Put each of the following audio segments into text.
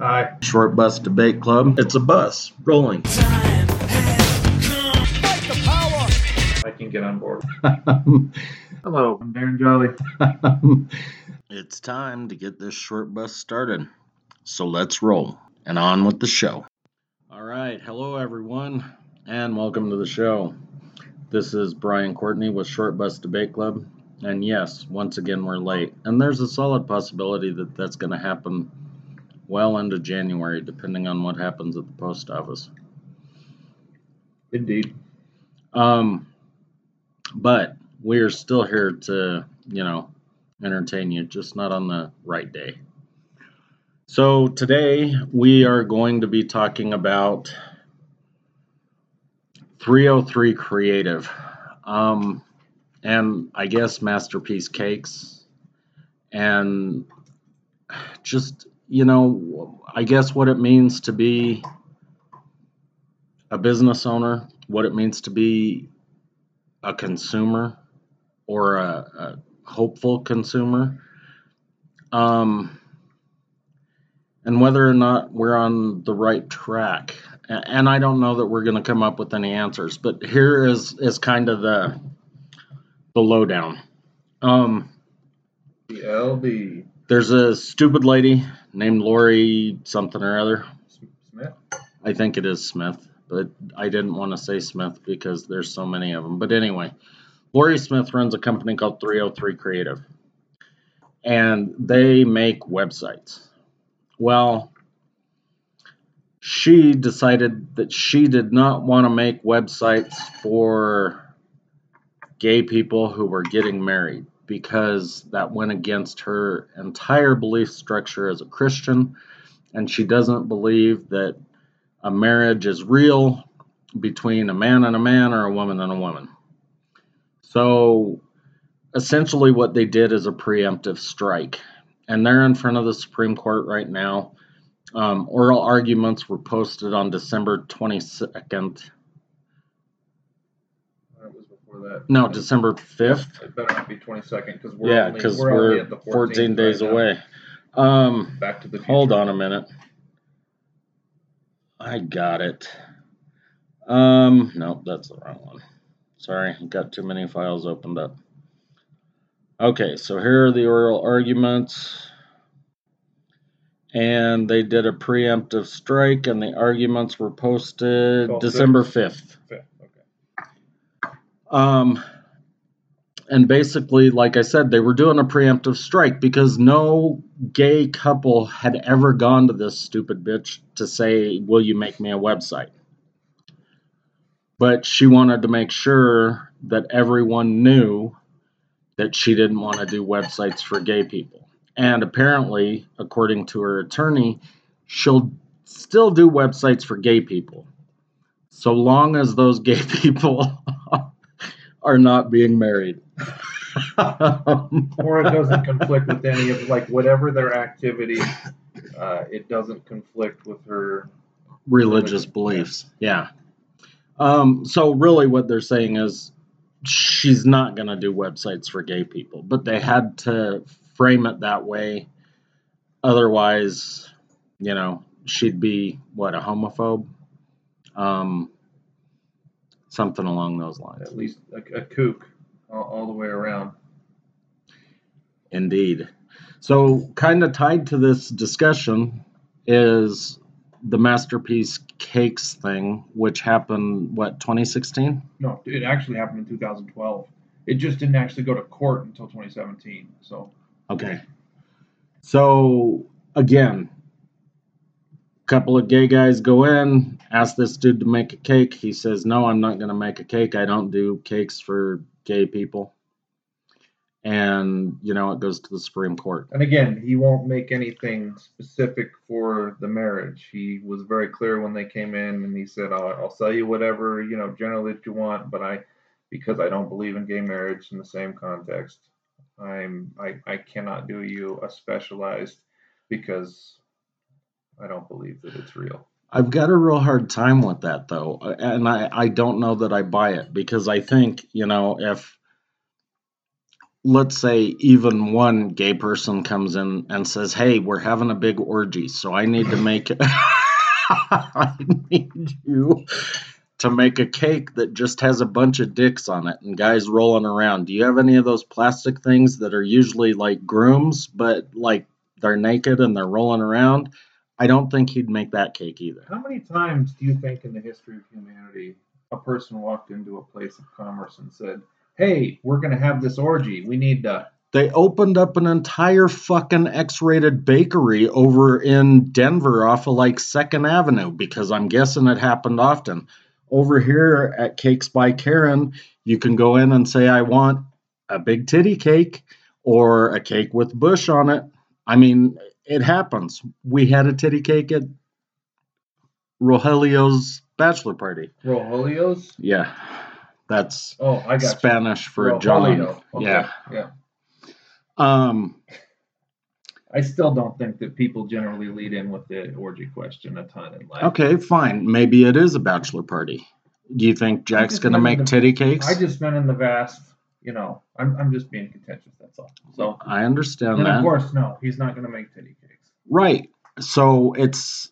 Aye. Short Bus Debate Club. It's a bus rolling. I can get on board. Hello, I'm Darren Jolly. it's time to get this short bus started. So let's roll and on with the show. All right. Hello, everyone, and welcome to the show. This is Brian Courtney with Short Bus Debate Club. And yes, once again, we're late. And there's a solid possibility that that's going to happen well into January, depending on what happens at the post office. Indeed. Um, but we're still here to, you know, entertain you, just not on the right day. So today we are going to be talking about 303 Creative. Um, and I guess Masterpiece Cakes. And just, you know, I guess what it means to be a business owner, what it means to be a consumer or a, a hopeful consumer. Um, and whether or not we're on the right track. And I don't know that we're going to come up with any answers, but here is is kind of the the lowdown. Um, The LD there's a stupid lady named Lorie something or other. Smith. I think it is Smith, but I didn't want to say Smith because there's so many of them. But anyway, Lorie Smith runs a company called 303 Creative, and they make websites. Well, she decided that she did not want to make websites for gay people who were getting married because that went against her entire belief structure as a Christian, and she doesn't believe that a marriage is real between a man and a man or a woman and a woman. So essentially, what they did is a preemptive strike, and they're in front of the Supreme Court right now. Um, oral arguments were posted on December 22nd. That was before that. No, December 5th. It better not be 22nd because we're Yeah, only, because we're, we're, only at the 14th 14 days right away. Um, Back to the future. hold on a minute. I got it. Um, nope, that's the wrong one. Sorry, got too many files opened up. Okay, so here are the oral arguments. And they did a preemptive strike, and the arguments were posted December 5th. Fifth, Okay. Um, and basically, like I said, they were doing a preemptive strike because no gay couple had ever gone to this stupid bitch to say, Will you make me a website? But she wanted to make sure that everyone knew that she didn't want to do websites for gay people. And apparently, according to her attorney, she'll still do websites for gay people so long as those gay people are not being married. Or it doesn't conflict with any of like whatever their activity. Uh, it doesn't conflict with her. religious beliefs. Yeah. Um, so really, what they're saying is she's not going to do websites for gay people, but they had to frame it that way. Otherwise, you know, she'd be what a homophobe, um, something along those lines. At least a, a kook all, all the way around. Indeed. So, kind of tied to this discussion is the masterpiece cakes thing, which happened what 2016. No, it actually happened in 2012. It just didn't actually go to court until 2017. So Okay. So again, a couple of gay guys go in, ask this dude to make a cake. He says, "No, I'm not going to make a cake. I don't do cakes for gay people." And you know, it goes to the Supreme Court. And again, he won't make anything specific for the marriage. He was very clear when they came in, and he said, "I'll, I'll sell you whatever you know generally that you want, but I, because I don't believe in gay marriage in the same context, I'm I, I cannot do you a specialized because I don't believe that it's real." I've got a real hard time with that though, uh, and I I don't know that I buy it because I think you know if let's say even one gay person comes in and says, "Hey, we're having a big orgy, so I need to make. I need you to make a cake that just has a bunch of dicks on it and guys rolling around. Do you have any of those plastic things that are usually like grooms, but like they're naked and they're rolling around?" I don't think he'd make that cake either. How many times do you think in the history of humanity a person walked into a place of commerce and said, "Hey, we're going to have this orgy. We need to." They opened up an entire fucking X-rated bakery over in Denver off of like Second Avenue because I'm guessing it happened often. Over here at Cakes by Karen, you can go in and say I want a big titty cake or a cake with bush on it. I mean, it happens. We had a titty cake at Rogelio's bachelor party. Rogelio's? Yeah, that's Oh, I got you. Spanish for John. Rogelio. Okay, Yeah. Yeah. Um, I still don't think that people generally lead in with the orgy question a ton in life. okay, fine. Maybe it is a bachelor party. Do you think Jack's gonna make meant titty cakes? I just been in the vast, you know, I'm, I'm just being contentious, that's all. So, I understand and that. of course, no, he's not going to make titty cakes. Right. So it's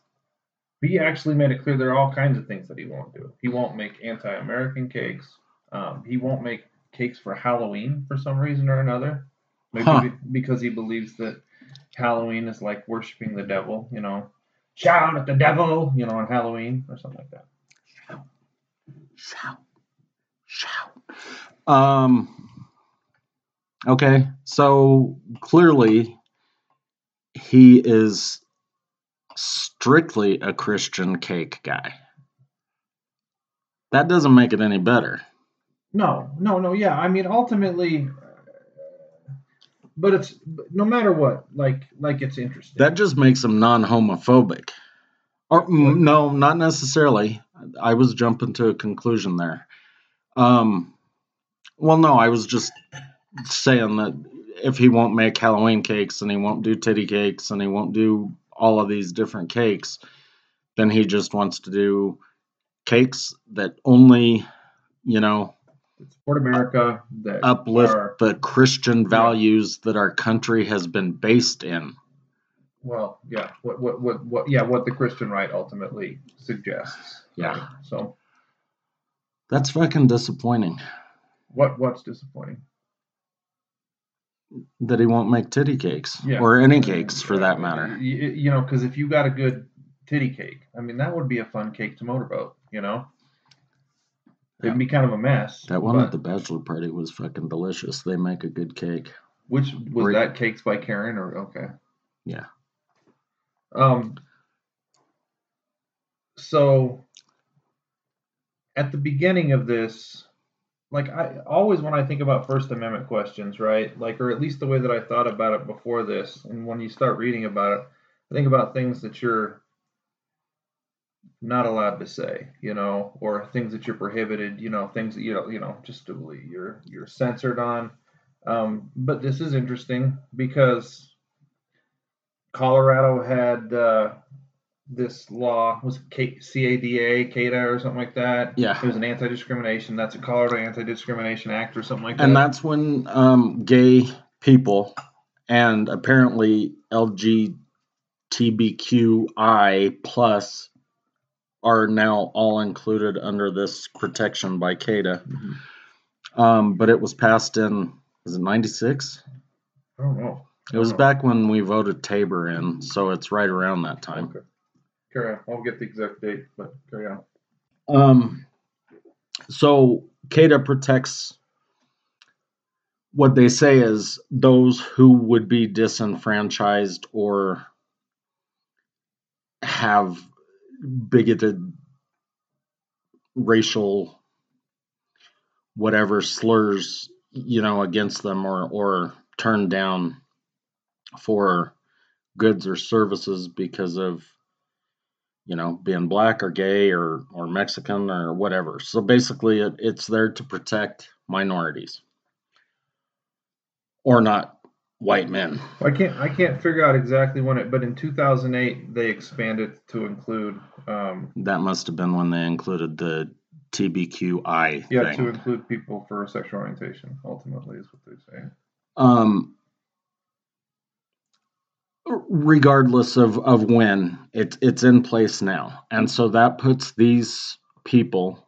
He actually made it clear there are all kinds of things that he won't do. He won't make anti American cakes. Um, he won't make cakes for Halloween for some reason or another. Maybe Huh. because he believes that Halloween is like worshiping the devil, you know, shout at the devil, you know, on Halloween or something like that. Shout, shout, shout. Um. Okay, so clearly he is strictly a Christian cake guy. That doesn't make it any better. No, no, no. Yeah, I mean, ultimately, but it's no matter what, like, like it's interesting. That just makes him non-homophobic. Or mm, no, not necessarily. I was jumping to a conclusion there. Um, well, no, I was just saying that if he won't make Halloween cakes and he won't do titty cakes and he won't do all of these different cakes, then he just wants to do cakes that only, you know, support America. That uplift are- the Christian values that our country has been based in. well, yeah. What, what, what, what? Yeah, what the Christian right ultimately suggests. Yeah. right? So, That's fucking disappointing. what, what's disappointing? That he won't make titty cakes Yeah. or any cakes for that matter. You, you know, because if you got a good titty cake, I mean, that would be a fun cake to motorboat. You know, it'd be kind of a mess. That one at the bachelor party was fucking delicious. They make a good cake. Which was Or- that cakes by Karen or okay? Yeah. Um. So at the beginning of this, like I always when I think about First Amendment questions, right? Like, or at least the way that I thought about it before this, and when you start reading about it, I think about things that you're not allowed to say, you know, or things that you're prohibited, you know, things that you know, you know, just you're you're censored on. Um, but this is interesting because Colorado had uh, this law was K- CADA, CADA, or something like that. Yeah. It was an anti-discrimination. That's a Colorado Anti-Discrimination Act or something like that. And that's when um, gay people and apparently LGBTQI plus are now all included under this protection by CADA. Mhm. Um, but it was passed in was it 96? I don't know. It was back when we voted Tabor in, so it's right around that time. Okay. Carry on. I'll get the exact date, but carry on. Um, so CADA protects what they say is those who would be disenfranchised or have bigoted racial whatever slurs you know against them or or turned down for goods or services because of you know being black or gay or or mexican or whatever so basically it, it's there to protect minorities or not white men I can't. I can't figure out exactly when it, but in 2008 they expanded to include. Um, that must have been when they included the tbqi yeah, thing to include people for sexual orientation. Ultimately, is what they say. Um, regardless of of when it's it's in place now, and so that puts these people.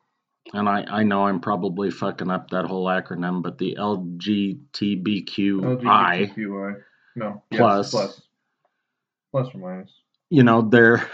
And I, I know I'm probably fucking up that whole acronym, but the LGBTQI LGBTQI. No. yes, Plus. plus. Plus or minus. you know they're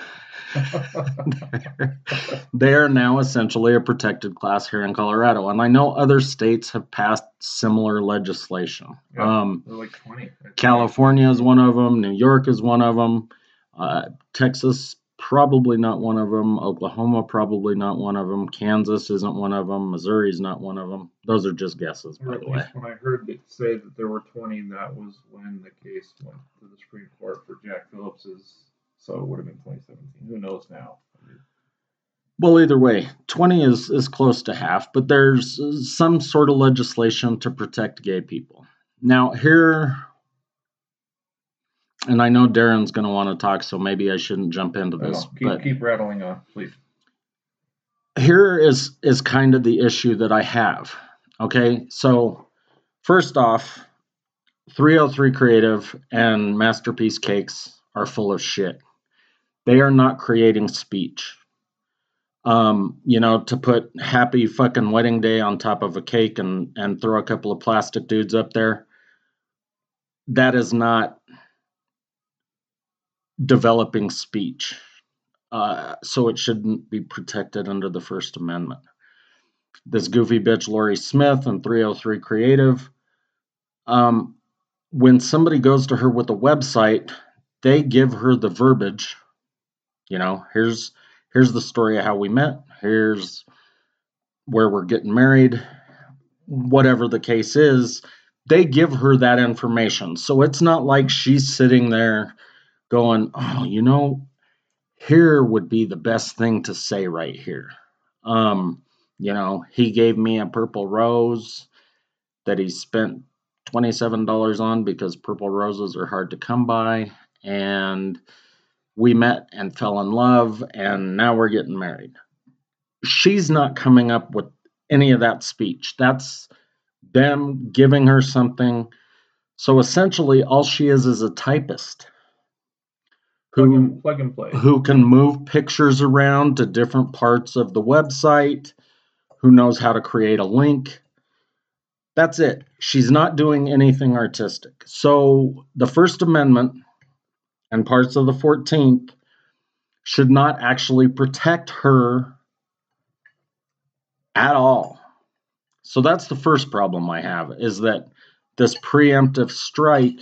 they are now essentially a protected class here in Colorado, and I know other states have passed similar legislation. Yeah. Um, like 20. California is one of them. New York is one of them. Uh, Texas probably not one of them. Oklahoma probably not one of them. Kansas isn't one of them. Missouri's not one of them. Those are just guesses, by the way. when I heard it say that there were 20, that was when the case went to the Supreme Court for Jack Phillips's. So it would have been 2017. Who knows now? Well, either way, 20 is, is close to half, but there's some sort of legislation to protect gay people. Now, here, and I know Darren's going to want to talk, so maybe I shouldn't jump into this, know. Keep, but keep rattling on, please. here is is kind of the issue that I have. Okay, so first off, 303 Creative and Masterpiece Cakes are full of shit. They are not creating speech. Um, you know, to put happy fucking wedding day on top of a cake and and throw a couple of plastic dudes up there. That is not developing speech. Uh, so it shouldn't be protected under the First Amendment. This goofy bitch Lorie Smith and 303 Creative. Um, when somebody goes to her with a website, they give her the verbiage. You know, here's here's the story of how we met. Here's where we're getting married. Whatever the case is, they give her that information. So it's not like she's sitting there going, "Oh, you know, here would be the best thing to say right here. Um, you know, he gave me a purple rose that he spent $27 on because purple roses are hard to come by. And we met and fell in love, and now we're getting married. She's not coming up with any of that speech. That's them giving her something. So essentially, all she is is a typist Plug who and, plug and play. who can move pictures around to different parts of the website, who knows how to create a link. That's it. She's not doing anything artistic. So the First Amendment and parts of the 14th should not actually protect her at all. So that's the first problem I have is that this preemptive strike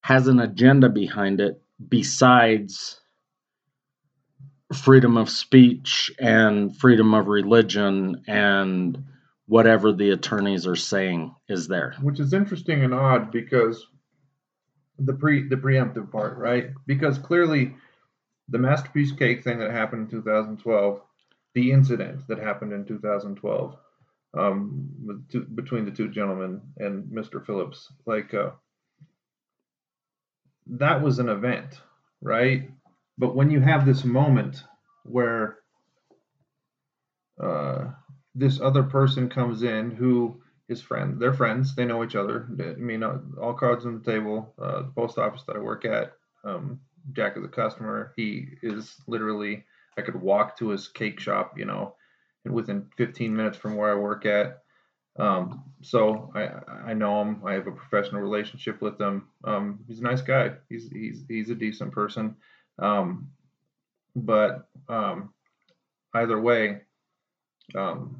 has an agenda behind it besides freedom of speech and freedom of religion and whatever the attorneys are saying is there. which is interesting and odd because the pre the preemptive part, right? Because clearly, the masterpiece cake thing that happened in 2012, the incident that happened in 2012, um, between the two gentlemen and Mr. Phillips, like uh, that was an event, right? But when you have this moment where uh, this other person comes in who is friend, they're friends, they know each other. I mean, uh, all cards on the table. Uh, the post office that I work at, um, Jack is a customer. He is literally, I could walk to his cake shop, you know, and within 15 minutes from where I work at. Um, so I I know him. I have a professional relationship with him. Um, he's a nice guy. He's he's he's a decent person. Um, but um, either way, um,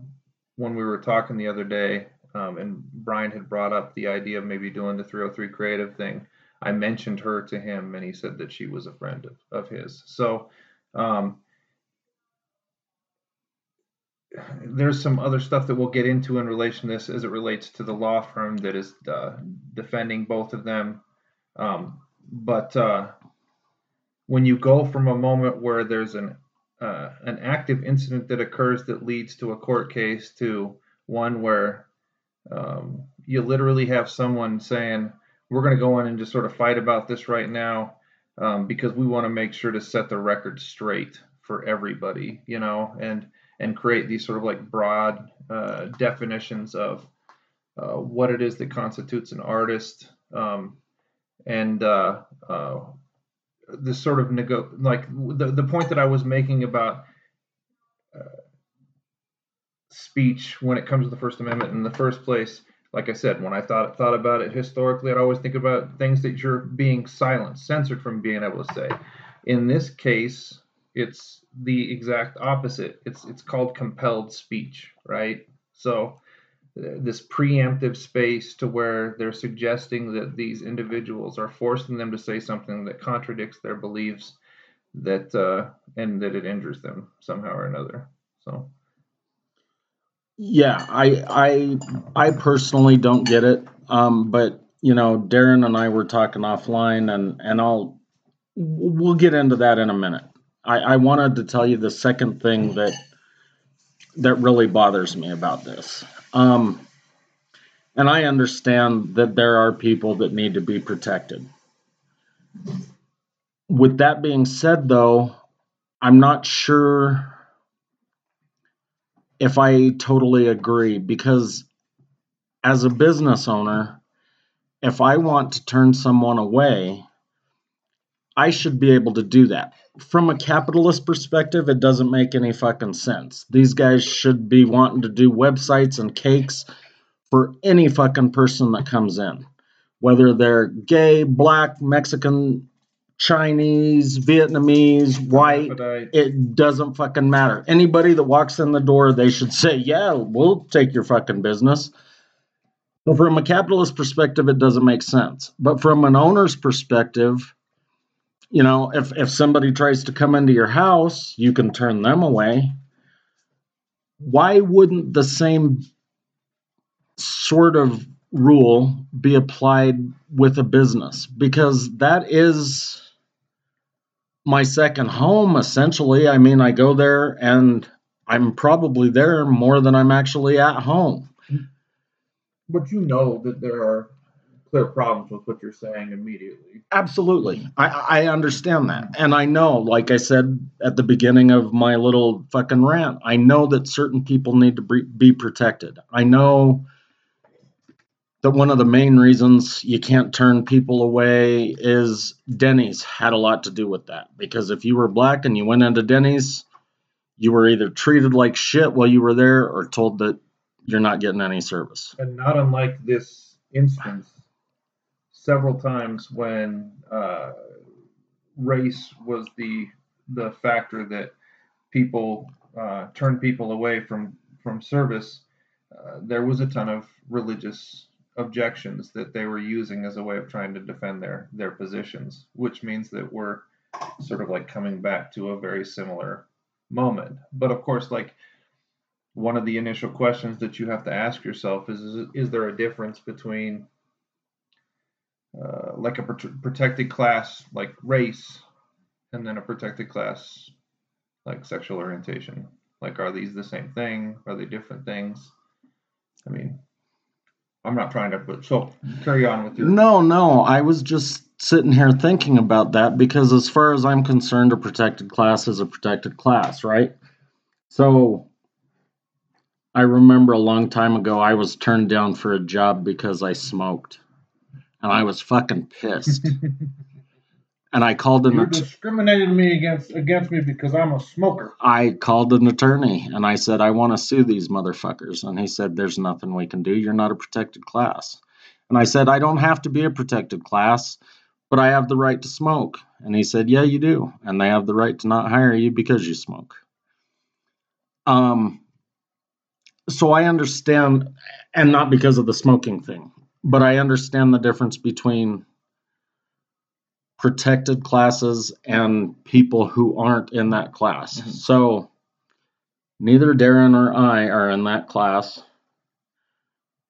when we were talking the other day, um, and Brian had brought up the idea of maybe doing the 303 creative thing, I mentioned her to him, and he said that she was a friend of, of his. So um, there's some other stuff that we'll get into in relation to this as it relates to the law firm that is uh, defending both of them. Um, but uh, when you go from a moment where there's an uh, an active incident that occurs that leads to a court case to one where um, you literally have someone saying, "We're going to go in and just sort of fight about this right now um, because we want to make sure to set the record straight for everybody," you know, and and create these sort of like broad uh, definitions of uh, what it is that constitutes an artist, um, and uh, uh, this sort of nego- like the the point that I was making about speech when it comes to the First Amendment in the first place. Like I said, when I thought thought about it historically, I'd always think about things that you're being silenced, censored from being able to say. In this case, it's the exact opposite. It's it's called compelled speech, right? So this preemptive space to where they're suggesting that these individuals are forcing them to say something that contradicts their beliefs that uh, and that it injures them somehow or another so yeah i i i personally don't get it um, but you know darren and i were talking offline and and i'll we'll get into that in a minute i i wanted to tell you the second thing that that really bothers me about this um, and I understand that there are people that need to be protected. With that being said, though, I'm not sure if I totally agree because as a business owner, if I want to turn someone away, I should be able to do that. From a capitalist perspective, it doesn't make any fucking sense. These guys should be wanting to do websites and cakes for any fucking person that comes in, whether they're gay, black, Mexican, Chinese, Vietnamese, white, it doesn't fucking matter. Anybody that walks in the door, they should say, Yeah, we'll take your fucking business. But from a capitalist perspective, it doesn't make sense. But from an owner's perspective, you know, if, if somebody tries to come into your house, you can turn them away. Why wouldn't the same sort of rule be applied with a business? Because that is my second home, essentially. I mean, I go there and I'm probably there more than I'm actually at home. But you know that there are clear problems with what you're saying immediately. Absolutely. I, I understand that. And I know, like I said at the beginning of my little fucking rant, I know that certain people need to be protected. I know that one of the main reasons you can't turn people away is Denny's had a lot to do with that. Because if you were black and you went into Denny's, you were either treated like shit while you were there or told that you're not getting any service. And not unlike this instance, several times when uh, race was the the factor that people uh, turned people away from from service, uh, there was a ton of religious objections that they were using as a way of trying to defend their their positions, which means that we're sort of like coming back to a very similar moment. But of course, like one of the initial questions that you have to ask yourself is: Is, is there a difference between uh, like a protected class like race and then a protected class like sexual orientation? Like are these the same thing? Are they different things? I mean i'm not trying to but so carry on with your no no i was just sitting here thinking about that because as far as i'm concerned a protected class is a protected class right so i remember a long time ago i was turned down for a job because i smoked and I was fucking pissed. and I called an you discriminated me against against me because I'm a smoker. I called an attorney and I said I want to sue these motherfuckers, and he said there's nothing we can do. You're not a protected class. And I said I don't have to be a protected class, but I have the right to smoke. And he said yeah you do, and they have the right to not hire you because you smoke. Um. So I understand, and not because of the smoking thing but I understand the difference between protected classes and people who aren't in that class. Mm-hmm. So neither Darren or I are in that class.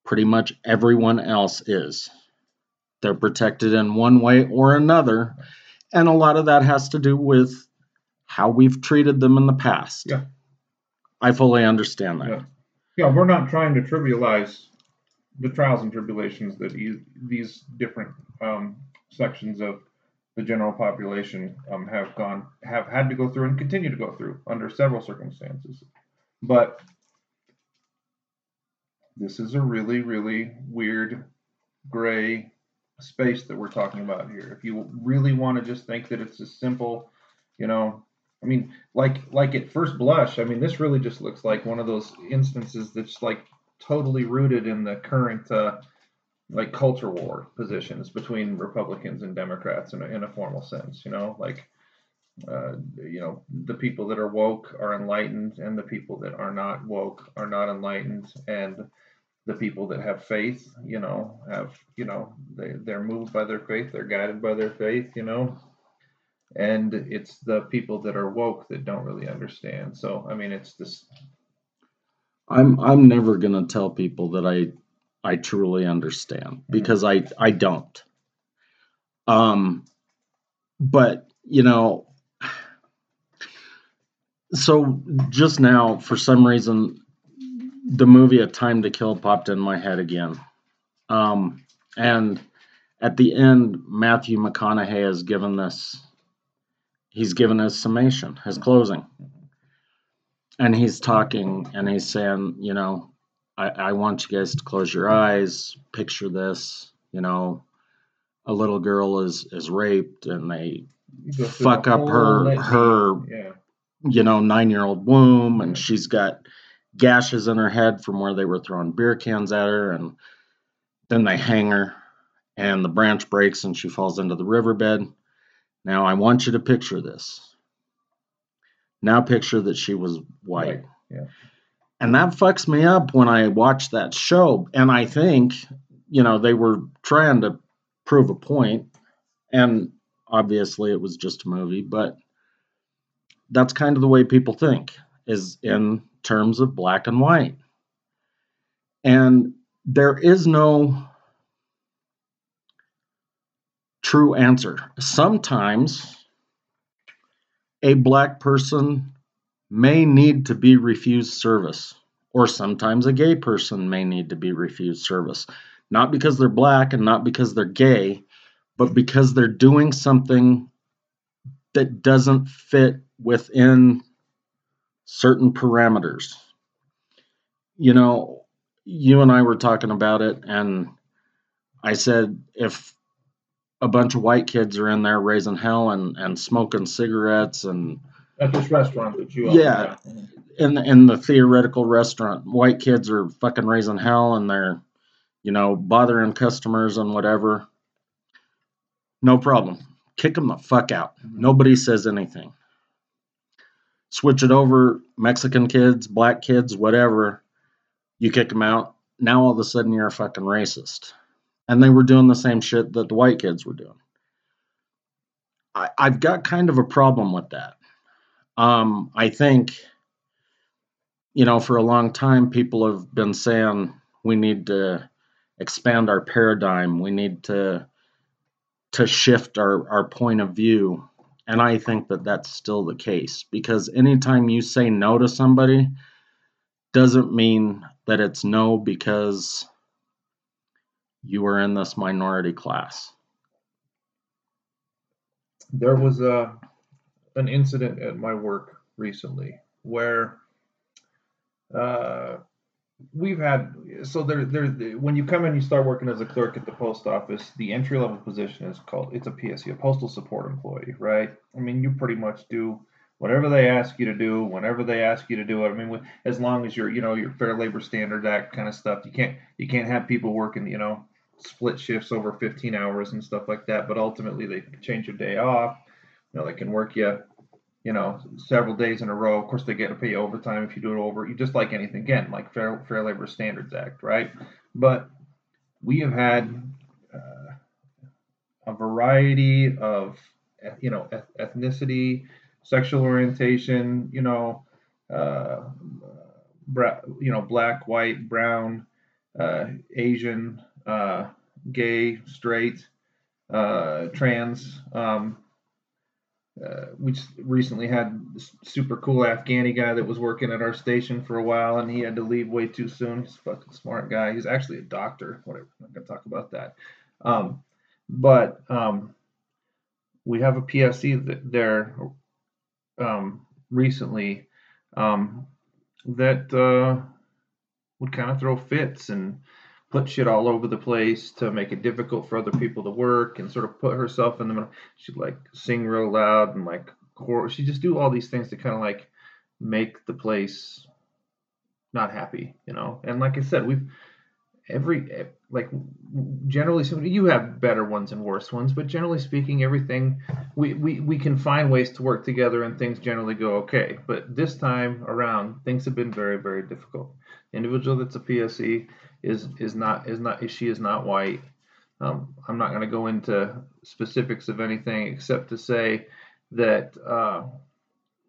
Pretty much everyone else is. They're protected in one way or another. And a lot of that has to do with how we've treated them in the past. Yeah. I fully understand that. Yeah, yeah we're not trying to trivialize the trials and tribulations that e- these different um, sections of the general population um, have gone have had to go through and continue to go through under several circumstances. But this is a really, really weird gray space that we're talking about here. If you really want to just think that it's as simple, you know, I mean, like like at first blush, I mean, this really just looks like one of those instances that's like totally rooted in the current uh, like culture war positions between Republicans and Democrats in a, in a formal sense. You know, like uh, you know the people that are woke are enlightened, and the people that are not woke are not enlightened, and the people that have faith, you know, have you know they they're moved by their faith, they're guided by their faith, you know, and it's the people that are woke that don't really understand. So I mean, it's this. I'm I'm never gonna tell people that I I truly understand mm-hmm. because I I don't. Um, but you know, so just now for some reason, the movie A Time to Kill popped in my head again, um, and at the end, Matthew McConaughey has given this he's given his summation, his closing. And he's talking and he's saying, you know, I, I want you guys to close your eyes, picture this, you know, a little girl is is raped and they fuck up her her yeah. you know nine year old womb and she's got gashes in her head from where they were throwing beer cans at her and then they hang her and the branch breaks and she falls into the riverbed now I want you to picture this. Now picture that she was white. Right. Yeah. And that fucks me up when I watch that show. And I think, you know, they were trying to prove a point, And obviously it was just a movie, but that's kind of the way people think, is in terms of black and white. And there is no true answer. Sometimes a black person may need to be refused service, or sometimes a gay person may need to be refused service. Not because they're black and not because they're gay, but because they're doing something that doesn't fit within certain parameters. You know, you and I were talking about it, and I said if a bunch of white kids are in there raising hell and, and smoking cigarettes and at this restaurant that you yeah. in the, in the theoretical restaurant white kids are fucking raising hell and they're you know bothering customers and whatever. No problem. Kick them the fuck out. Mm-hmm. nobody says anything. Switch it over mexican kids black kids whatever. You kick them out. Now all of a sudden you're a fucking racist. And they were doing the same shit that the white kids were doing. I, I've got kind of a problem with that. Um, I think, you know, for a long time, people have been saying we need to expand our paradigm. We need to to shift our, our point of view. And I think that that's still the case because anytime you say no to somebody, doesn't mean that it's no because you were in this minority class? There was a an incident at my work recently where uh, we've had so there there when you come in you start working as a clerk at the post office the entry level position is called it's a PSE a postal support employee right I mean you pretty much do whatever they ask you to do whenever they ask you to do it I mean as long as you're you know your Fair Labor Standard Act kind of stuff you can't you can't have people working you know split shifts over 15 hours and stuff like that. But ultimately, they change your day off. You know, they can work you, you know, several days in a row. Of course, they get to pay overtime if you do it over. You just like anything again, like Fair, Fair Labor Standards Act, right? But we have had uh, a variety of, you know, ethnicity, sexual orientation, you know, uh, you know, black, white, brown, uh, Asian, uh, gay, straight, uh, trans. Um, uh, we just recently had this super cool Afghani guy that was working at our station for a while, and he had to leave way too soon. He's a fucking smart guy. He's actually a doctor. Whatever. I'm not gonna talk about that. Um, but um, we have a that there um, recently um, that uh, would kind of throw fits and put shit all over the place to make it difficult for other people to work and sort of put herself in the middle. She'd like sing real loud and like she just do all these things to kind of like make the place not happy, you know. And like I said, we've every like generally you have better ones and worse ones, but generally speaking, everything we, we we can find ways to work together and things generally go okay. But this time around, things have been very very difficult. The individual that's a PSE is is not is not she is not white. Um, I'm not going to go into specifics of anything except to say that uh,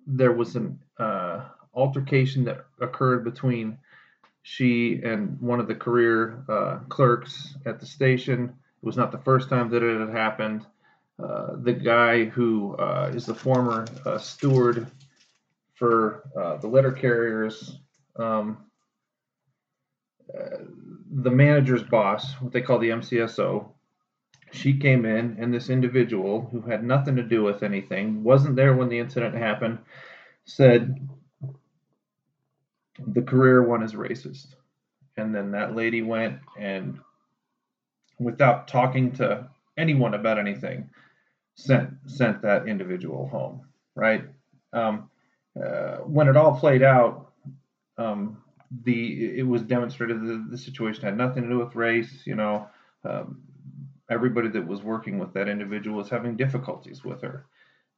there was an uh, altercation that occurred between she and one of the career uh, clerks at the station. It was not the first time that it had happened. Uh, the guy who uh, is the former uh, steward for the letter carriers um, the manager's boss, what they call the MCSO, she came in, and this individual who had nothing to do with anything, wasn't there when the incident happened, said, The career one is racist. And then that lady went and, without talking to anyone about anything, sent sent that individual home. Right. Um, uh, when it all played out, um, the it was demonstrated that the situation had nothing to do with race. You know, um, everybody that was working with that individual was having difficulties with her.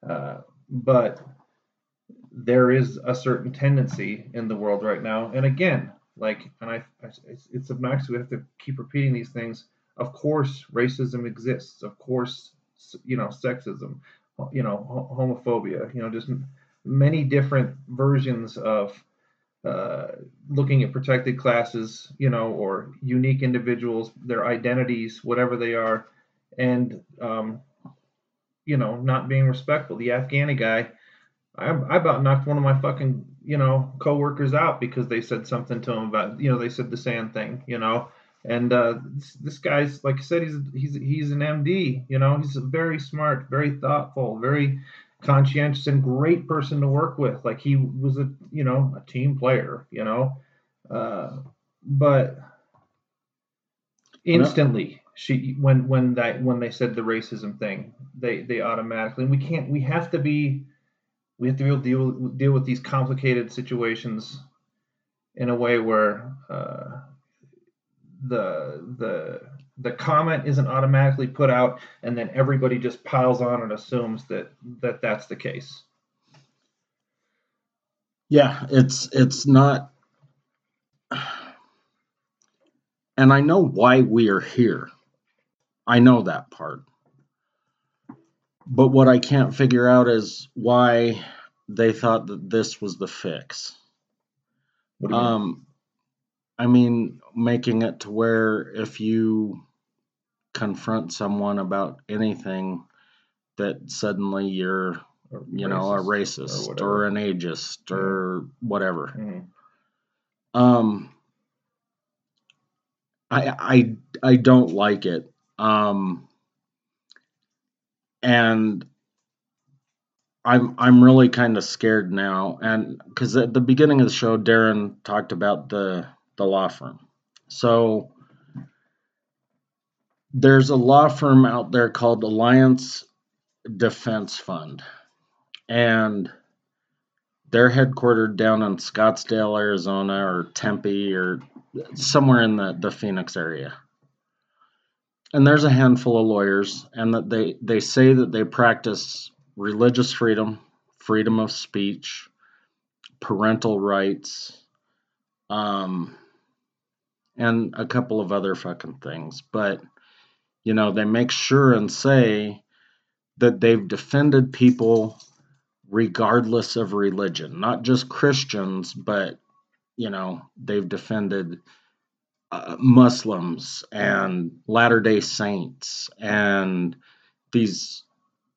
Uh, but there is a certain tendency in the world right now, and again, like, and I, it's, it's obnoxious. We have to keep repeating these things. Of course, racism exists. Of course, you know, sexism, you know, homophobia. You know, just many different versions of uh, looking at protected classes, you know, or unique individuals, their identities, whatever they are, and um, you know, not being respectful. The Afghani guy, I, I about knocked one of my fucking you know coworkers out because they said something to him about you know they said the sand thing, you know. And uh, this, this guy's like I said, he's he's he's an MD. You know, he's very smart, very thoughtful, very conscientious and great person to work with. Like he was a you know a team player, you know, uh, but instantly she when when that when they said the racism thing, they they automatically and we can't we have to be we have to be able to deal deal with these complicated situations in a way where uh, the the the comment isn't automatically put out and then everybody just piles on and assumes that that that's the case. Yeah it's it's not and i know why we are here. I know that part. But what i can't figure out is why they thought that this was the fix. Um I mean, making it to where if you confront someone about anything, that suddenly you're, you know, a racist or, or an ageist yeah. or whatever. Mm-hmm. Um, I I I don't like it. Um, and I'm I'm really kind of scared now, and because at the beginning of the show, Darren talked about the the law firm. So there's a law firm out there called Alliance Defense Fund, and they're headquartered down in Scottsdale, Arizona, or Tempe, or somewhere in the, the Phoenix area. And there's a handful of lawyers, and that they, they say that they practice religious freedom, freedom of speech, parental rights, um, and a couple of other fucking things. But, you know, they make sure and say that they've defended people regardless of religion, not just Christians, but, you know, they've defended uh, Muslims and Latter day Saints and these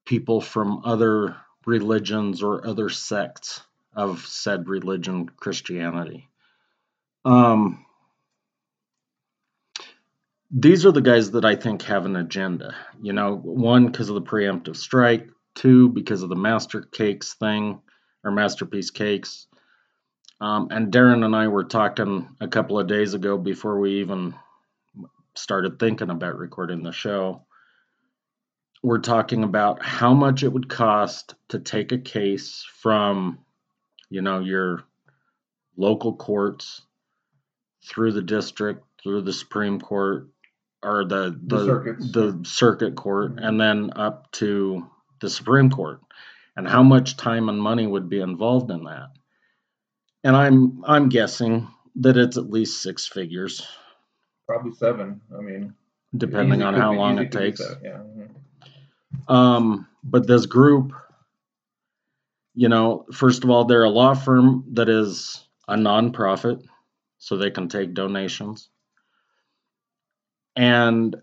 people from other religions or other sects of said religion, Christianity. Um, these are the guys that I think have an agenda. You know, one because of the preemptive strike, two because of the master cakes thing or masterpiece cakes, Um, and Darren and I were talking a couple of days ago before we even started thinking about recording the show. We're talking about how much it would cost to take a case from, you know, your local courts through the district, through the Supreme Court, or the The the the circuit court, and then up to the Supreme Court, and how much time and money would be involved in that. And I'm I'm guessing that it's at least six figures, Probably seven. I mean, depending on how be- long it takes. Yeah. mhm. Um, but this group, you know, first of all, they're a law firm that is a nonprofit, so they can take donations. And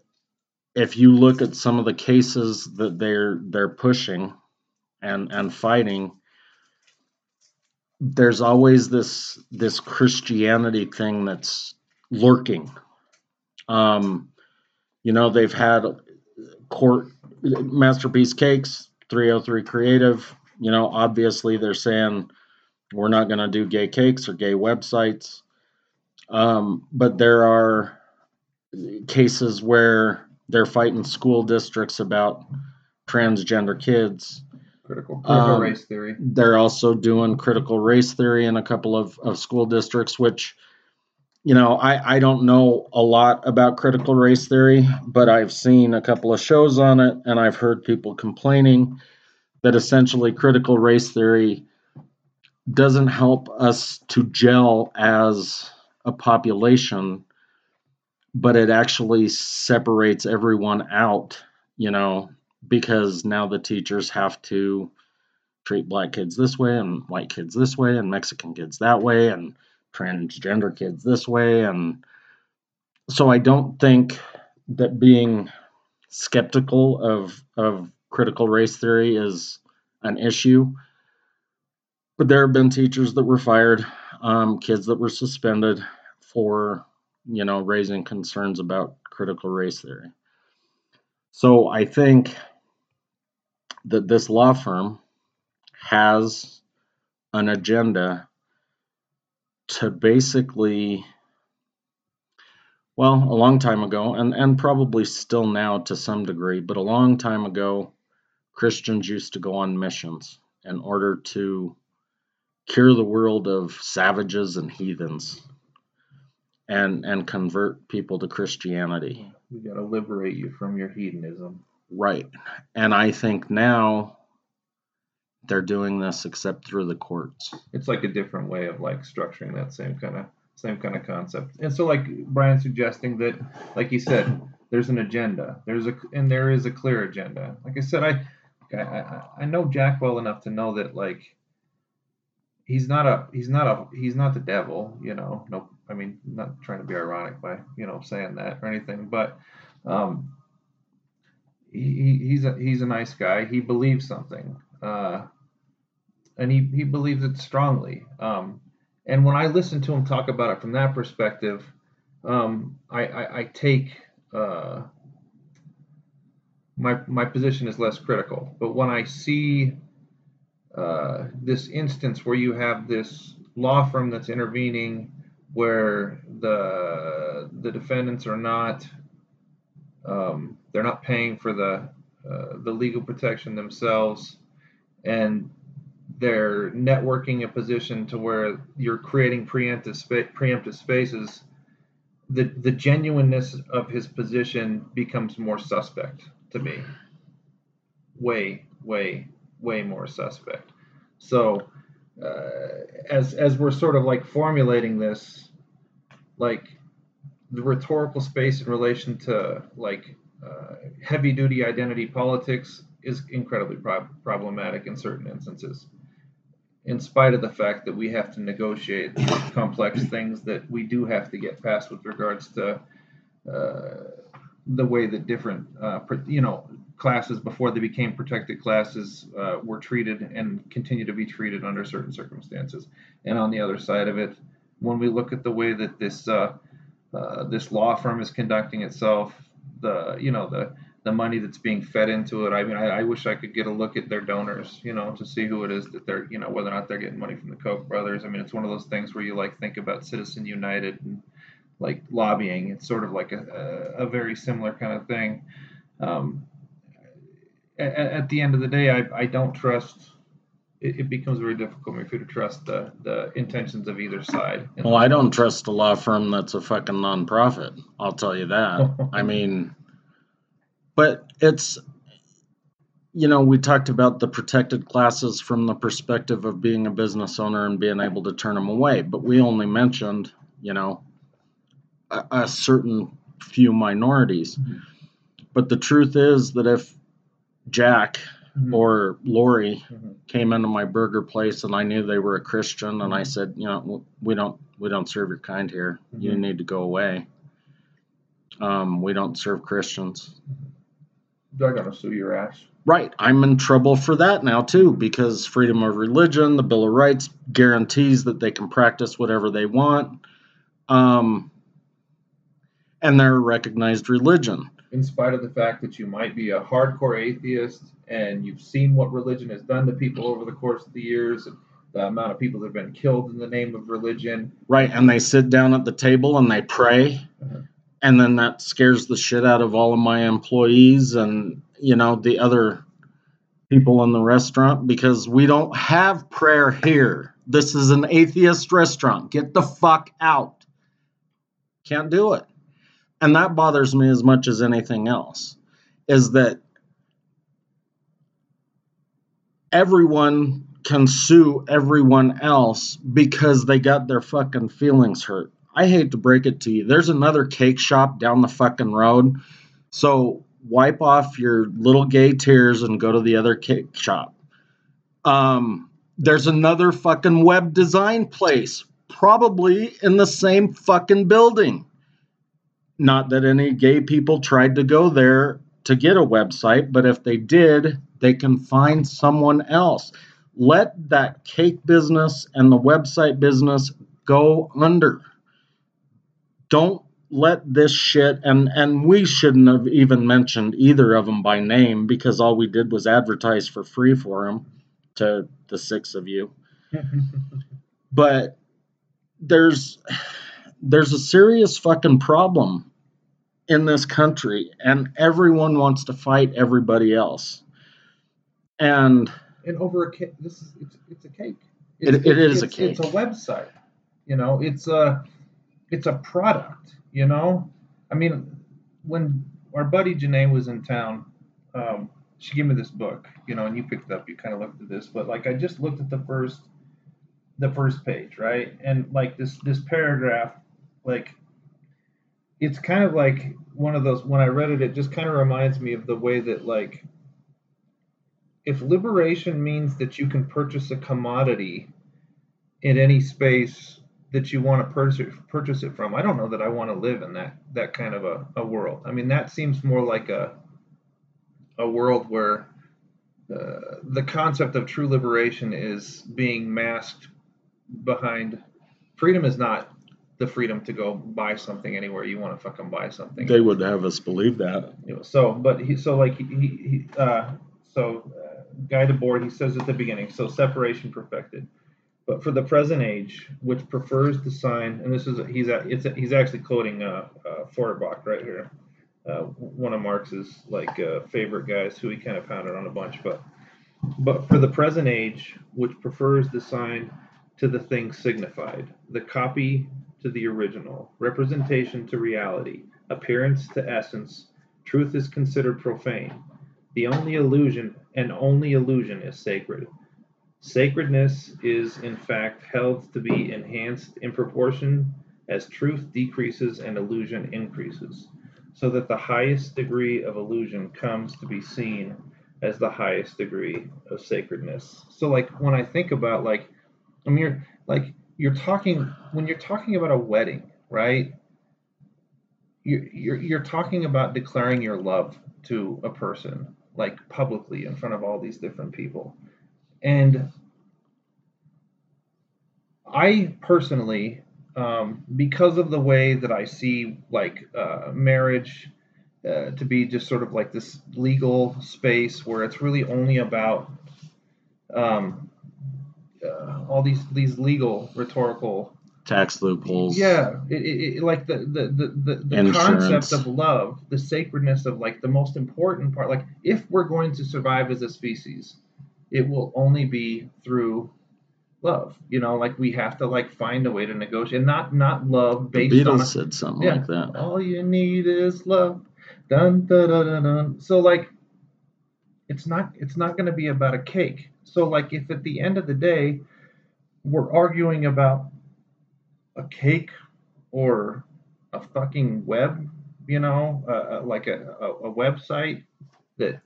if you look at some of the cases that they're they're pushing and and fighting, there's always this this Christianity thing that's lurking. Um, you know, they've had court masterpiece cakes 303 creative you know obviously they're saying we're not going to do gay cakes or gay websites um, but there are cases where they're fighting school districts about transgender kids Critical, critical Um, race theory. they're also doing critical race theory in a couple of, of school districts, which, you know, I, I don't know a lot about critical race theory, but I've seen a couple of shows on it and I've heard people complaining that essentially critical race theory doesn't help us to gel as a population, but it actually separates everyone out, you know, because now the teachers have to treat black kids this way and white kids this way and Mexican kids that way and transgender kids this way and so I don't think that being skeptical of of critical race theory is an issue. But there have been teachers that were fired, um, kids that were suspended for you know raising concerns about critical race theory. So I think that this law firm has an agenda to basically well a long time ago and and probably still now to some degree but a long time ago christians used to go on missions in order to cure the world of savages and heathens and and convert people to christianity We got to liberate you from your hedonism. right and i think now they're doing this except through the courts It's like a different way of like structuring that same kind of same kind of concept. And so, like Brian suggesting that, like you said, there's an agenda. There's a and there is a clear agenda. Like I said, I I, I, I know Jack well enough to know that like he's not a he's not a he's not the devil. You know, no, I mean, not trying to be ironic by you know saying that or anything, but um, he, he's a he's a nice guy. He believes something, uh, and he he believes it strongly. Um, and when I listen to him talk about it from that perspective, um, I, I I take uh, my my position is less critical. But when I see uh, this instance where you have this law firm that's intervening, where the the defendants are not um, they're not paying for the uh, the legal protection themselves, and they're networking a position to where you're creating preemptive spa- preemptive spaces. The the genuineness of his position becomes more suspect to me. Way, way, way more suspect. So, uh, as as we're sort of like formulating this, like the rhetorical space in relation to like uh, heavy duty identity politics is incredibly prob- problematic in certain instances in spite of the fact that we have to negotiate complex things that we do have to get past with regards to uh, the way that different uh, you know classes before they became protected classes uh, were treated and continue to be treated under certain circumstances and on the other side of it when we look at the way that this uh, uh, this law firm is conducting itself, the you know the the money that's being fed into it. I mean, I, I wish I could get a look at their donors, you know, to see who it is that they're, you know, whether or not they're getting money from the Koch brothers. I mean, it's one of those things where you like think about Citizen United and like lobbying. It's sort of like a, a, a very similar kind of thing. Um, at, at, the end of the day, I, I don't trust. It, it becomes very difficult for me to trust the, the intentions of either side. Well, I don't trust a law firm that's a fucking nonprofit. I'll tell you that. I mean, but it's you know we talked about the protected classes from the perspective of being a business owner and being able to turn them away but we only mentioned you know a, a certain few minorities mm-hmm. but the truth is that if jack mm-hmm. or Lorie mm-hmm. came into my burger place and i knew they were a christian and i said you know we don't we don't serve your kind here you mm-hmm. need to go away um, we don't serve christians mm-hmm they're gonna sue your ass. Right. I'm in trouble for that now too because freedom of religion, the Bill of Rights guarantees that they can practice whatever they want. Um, and they're a recognized religion. In spite of the fact that you might be a hardcore atheist and you've seen what religion has done to people over the course of the years, and the amount of people that have been killed in the name of religion. Right. And they sit down at the table and they pray. Uh-huh and then that scares the shit out of all of my employees and you know the other people in the restaurant because we don't have prayer here this is an atheist restaurant get the fuck out can't do it and that bothers me as much as anything else is that everyone can sue everyone else because they got their fucking feelings hurt I hate to break it to you. There's another cake shop down the fucking road. So wipe off your little gay tears and go to the other cake shop. Um, there's another fucking web design place, probably in the same fucking building. Not that any gay people tried to go there to get a website, but if they did, they can find someone else. Let that cake business and the website business go under don't let this shit and and we shouldn't have even mentioned either of them by name because all we did was advertise for free for them to the six of you but there's there's a serious fucking problem in this country and everyone wants to fight everybody else and and over a cake this is it's, it's a cake it's, it, it is it's, a cake it's a website you know it's a it's a product, you know. I mean, when our buddy Janae was in town, um, she gave me this book, you know, and you picked it up. You kind of looked at this, but like I just looked at the first, the first page, right? And like this this paragraph, like it's kind of like one of those. When I read it, it just kind of reminds me of the way that like if liberation means that you can purchase a commodity in any space that you want to purchase it from. I don't know that I want to live in that that kind of a, a world. I mean, that seems more like a a world where uh, the concept of true liberation is being masked behind freedom is not the freedom to go buy something anywhere you want to fucking buy something. They would have us believe that. You know, so, but he, so like he, he uh, so uh, Guy Debord, he says at the beginning, so separation perfected. But for the present age, which prefers the sign, and this is he's it's he's actually quoting uh, uh, Feuerbach right here, uh, one of Marx's like uh, favorite guys who he kind of pounded on a bunch. But but for the present age, which prefers the sign to the thing signified, the copy to the original, representation to reality, appearance to essence, truth is considered profane. The only illusion and only illusion is sacred. Sacredness is in fact held to be enhanced in proportion as truth decreases and illusion increases, so that the highest degree of illusion comes to be seen as the highest degree of sacredness. So like when I think about like I mean like you're talking when you're talking about a wedding, right? You're, you're, you're talking about declaring your love to a person like publicly in front of all these different people and I personally, um, because of the way that I see like uh, marriage uh, to be just sort of like this legal space where it's really only about um, uh, all these these legal rhetorical tax loopholes. yeah it, it, it- like the the the, the, the concept of love the sacredness of like the most important part like if we're going to survive as a species it will only be through love you know like we have to like find a way to negotiate and not not love The based on Beatles a, said something yeah. like that. all you need is love. Dun, dun, dun, dun, dun. So like it's not it's not going to be about a cake. So like if at the end of the day we're arguing about a cake or a fucking web, you know, uh, uh, like a, a, a website that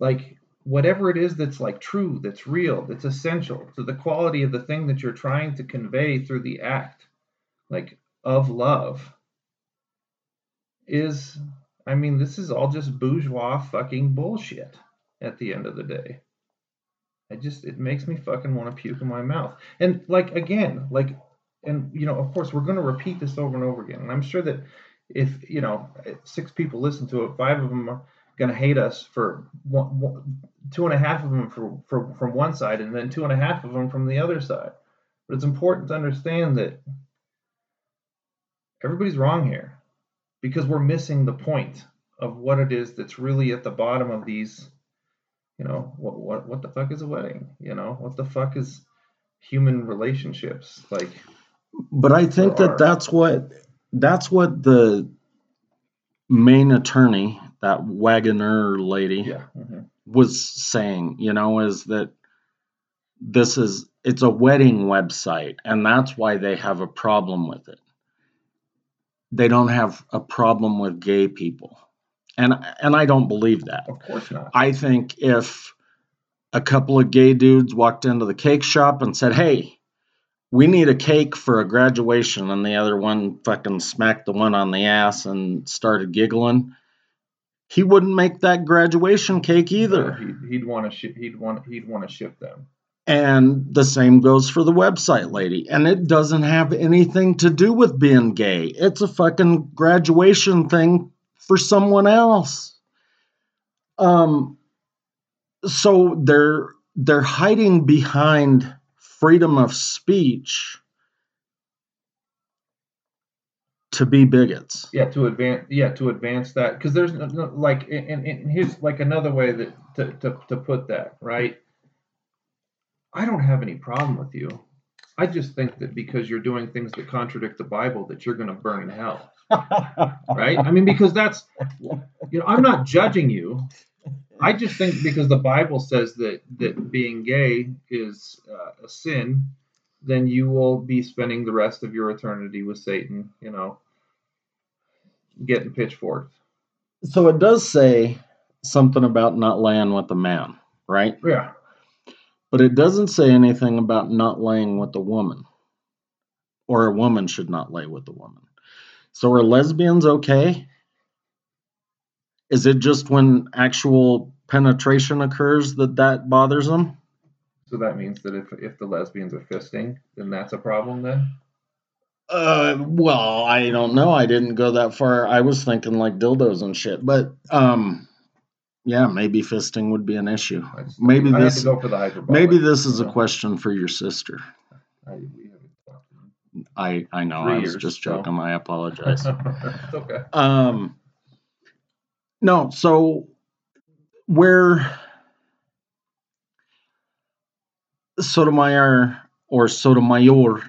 like whatever it is that's like true, that's real, that's essential to the quality of the thing that you're trying to convey through the act like of love is I mean, this is all just bourgeois fucking bullshit at the end of the day. I just it makes me fucking want to puke in my mouth. And like again, like and you know, of course we're gonna repeat this over and over again. And I'm sure that if you know six people listen to it, five of them are gonna hate us for one, one, two and a half of them for, for from one side, and then two and a half of them from the other side. But it's important to understand that everybody's wrong here because we're missing the point of what it is that's really at the bottom of these you know what what what the fuck is a wedding you know what the fuck is human relationships like But I think that that's what that's what the main attorney, that Waggoner lady, yeah mhm. was saying. You know, is that this is it's a wedding website, and that's why they have a problem with it. They don't have a problem with gay people, and and I don't believe that. of course not I think if a couple of gay dudes walked into the cake shop and said, "Hey, we need a cake for a graduation," and the other one fucking smacked the one on the ass and started giggling, he wouldn't make that graduation cake either. he'd, he'd want to ship he'd want he'd want to ship them And the same goes for the website lady. And it doesn't have anything to do with being gay. It's a fucking graduation thing for someone else. Um so they're they're hiding behind freedom of speech to be bigots. yeah to advance yeah to advance that because there's no, no, like and, and here's like another way that to, to, to put that right i don't have any problem with you i just think that because you're doing things that contradict the bible that you're going to burn in hell right i mean because that's you know i'm not judging you i just think because the bible says that that being gay is uh, a sin then you will be spending the rest of your eternity with satan you know getting pitchforked so it does say something about not laying with a man, right? yeah But it doesn't say anything about not laying with a woman, or a woman should not lay with a woman. So are lesbians okay? Is it just when actual penetration occurs that that bothers them? so that means that if if the lesbians are fisting then that's a problem then Uh, well, I don't know. I didn't go that far. I was thinking like dildos and shit, but um, yeah, maybe fisting would be an issue. Just, Maybe I this- go for the Maybe this is a question for your sister. I, we haven't talked in I I know. Three I was years, just so. joking. I apologize. it's okay Um, no, so where Sotomayor or Sotomayor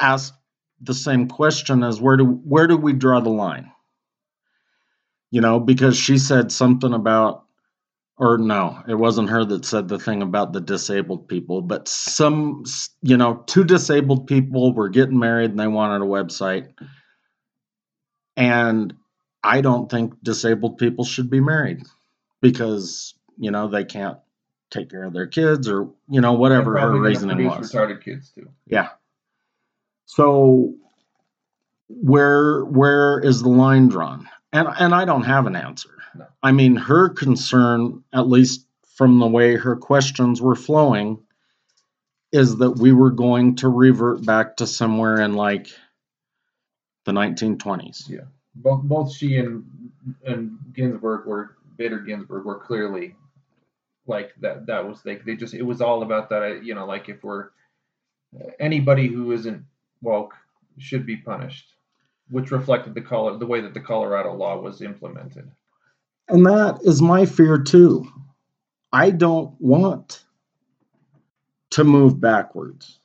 asked the same question as where do where do we draw the line? You know, because she said something about or no, it wasn't her that said the thing about the disabled people, but some, you know, two disabled people were getting married and they wanted a website. And I don't think disabled people should be married because, you know, they can't take care of their kids or, you know, whatever her reasoning was. retarded kids too Yeah. So where where is the line drawn? And and I don't have an answer. No. I mean, her concern, at least from the way her questions were flowing, is that we were going to revert back to somewhere in like the 1920s. Yeah. both both she and and Ginsburg were Bader Ginsburg were clearly like that. That was they they just it was all about that. Uh, you know, like if we're anybody who isn't woke should be punished, which reflected the color the way that the Colorado law was implemented. And that is my fear too. I don't want to move backwards.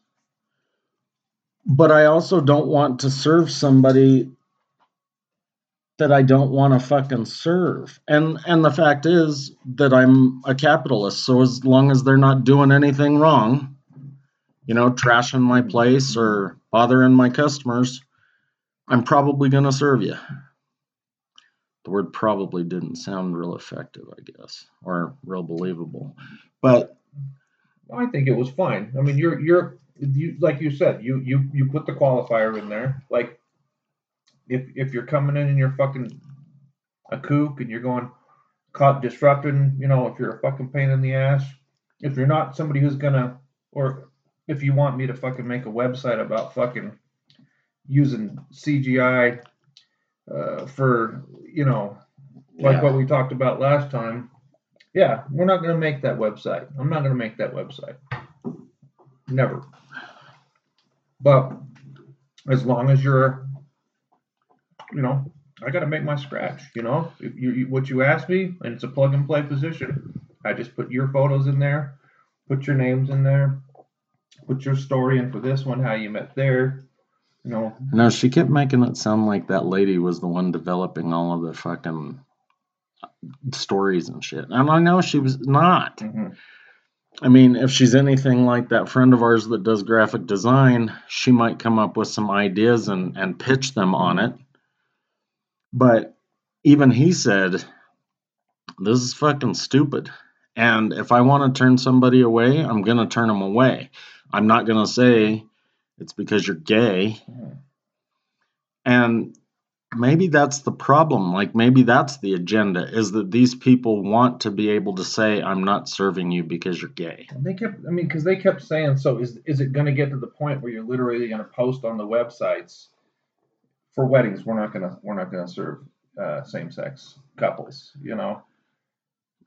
But I also don't want to serve somebody that I don't want to fucking serve. And and the fact is that I'm a capitalist, so as long as they're not doing anything wrong, you know, trashing my place or bothering my customers, I'm probably going to serve you. The word probably didn't sound real effective, I guess, or real believable. But I think it was fine. I mean, you're you're you like you said, you you you put the qualifier in there. Like if if you're coming in and you're fucking a kook and you're going caught disrupting, you know, if you're a fucking pain in the ass, if you're not somebody who's gonna, or if you want me to fucking make a website about fucking using CGI uh, for, you know, like Yeah. what we talked about last time, yeah, we're not gonna make that website. I'm not gonna make that website. Never. But as long as you're, you know, I got to make my scratch. You know, if you, you what you ask me, and it's a plug and play position. I just put your photos in there, put your names in there, put your story in for this one, how you met there. Know, no, she kept making it sound like that lady was the one developing all of the fucking stories and shit. And I know she was not. mhm. I mean, if she's anything like that friend of ours that does graphic design, she might come up with some ideas and, and pitch them on it. But even he said, This is fucking stupid. And if I want to turn somebody away, I'm going to turn them away. I'm not going to say it's because you're gay. And maybe that's the problem. Like, maybe that's the agenda is that these people want to be able to say, I'm not serving you because you're gay. They kept. I mean, because they kept saying, so is is it going to get to the point where you're literally going to post on the websites for weddings? We're not gonna we're not gonna serve uh, same sex couples. You know.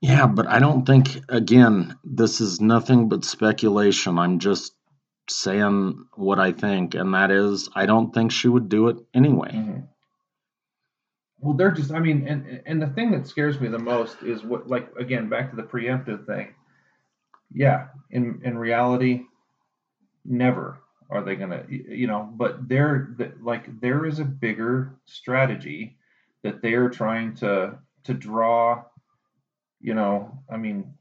Yeah, but I don't think, again, this is nothing but speculation. I'm just saying what I think, and that is, I don't think she would do it anyway. Mhm. Well, they're just. I mean, and and the thing that scares me the most is what, like, again, back to the preemptive thing. Yeah, in in reality, never are they gonna, you know. But there, like, there is a bigger strategy that they are trying to to draw. You know, I mean,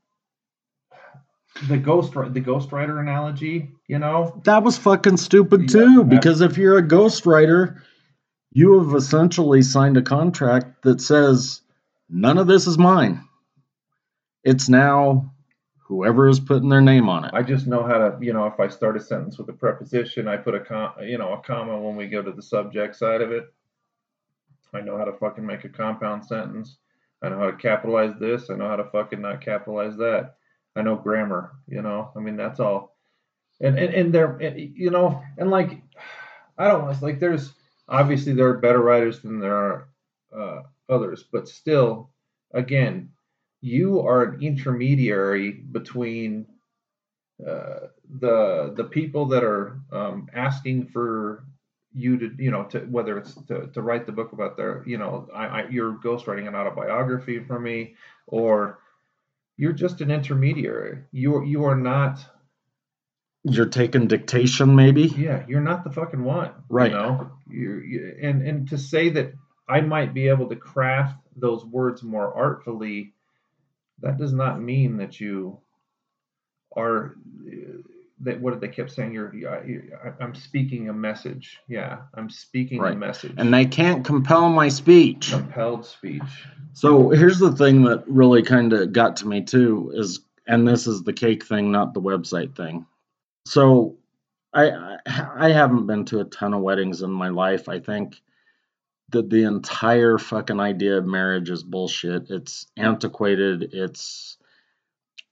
the ghost the ghostwriter analogy. You know, That was fucking stupid too, because if you're a ghostwriter, you have essentially signed a contract that says, none of this is mine. It's now whoever is putting their name on it. I just know how to, you know, if I start a sentence with a preposition, I put a com, you know, a comma when we go to the subject side of it. I know how to fucking make a compound sentence. I know how to capitalize this. I know how to fucking not capitalize that. I know grammar, you know. I mean, that's all. And and and there, and, you know, and like, I don't want like. There's obviously there are better writers than there are uh, others, but still, again, you are an intermediary between uh, the the people that are um, asking for you to you know to whether it's to, to write the book about their you know I, I you're ghostwriting an autobiography for me or you're just an intermediary you are you are not You're taking dictation, maybe? yeah you're not the fucking one Right. you know you're, you, and and to say that I might be able to craft those words more artfully that does not mean that you are that what did they kept saying you're you- I- I'm speaking a message yeah I'm speaking a Right. message And they can't compel my speech. compelled speech So here's the thing that really kind of got to me too is, and this is the cake thing, not the website thing. So I I I haven't been to a ton of weddings in my life. I think that the entire fucking idea of marriage is bullshit. It's antiquated. It's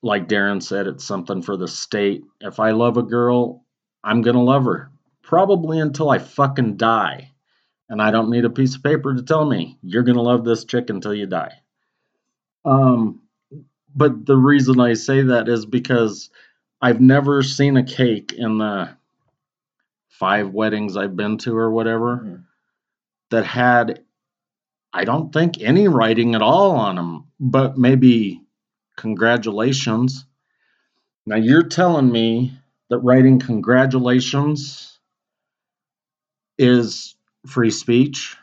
like Darren said, it's something for the state. If I love a girl, I'm gonna love her probably until I fucking die. and I don't need a piece of paper to tell me you're gonna love this chick until you die. Um, but the reason I say that is because I've never seen a cake in the five weddings I've been to or whatever Mhm. that had, I don't think any writing at all on them, but maybe congratulations. Now you're telling me that writing congratulations is free speech?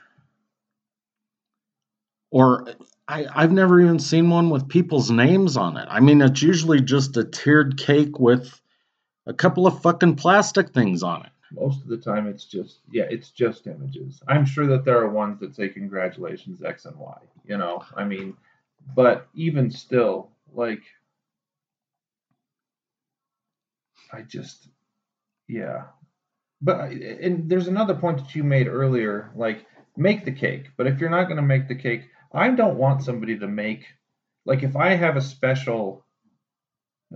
Or I, I've never even seen one with people's names on it. I mean, it's usually just a tiered cake with a couple of fucking plastic things on it. Most of the time, it's just yeah, it's just images. I'm sure that there are ones that say congratulations X and Y. You know, I mean, but even still, like, I just yeah. But and there's another point that you made earlier, like make the cake. But if you're not going to make the cake, I don't want somebody to make like if I have a special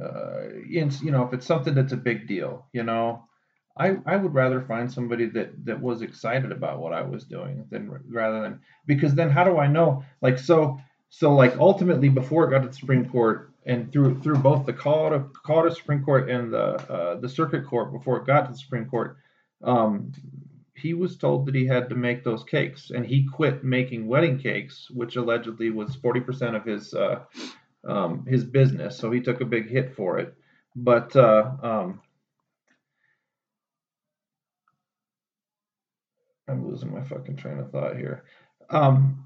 uh in, you know if it's something that's a big deal you know I, I would rather find somebody that that was excited about what I was doing than rather than because then how do I know like so so like ultimately before it got to the Supreme Court and through through both the Colorado Colorado Supreme Court and the uh, the Circuit Court before it got to the Supreme Court um, he was told that he had to make those cakes. And he quit making wedding cakes which allegedly was 40% of his uh, um, his business. So he took a big hit for it. But uh, um, I'm losing my fucking train of thought here. Um,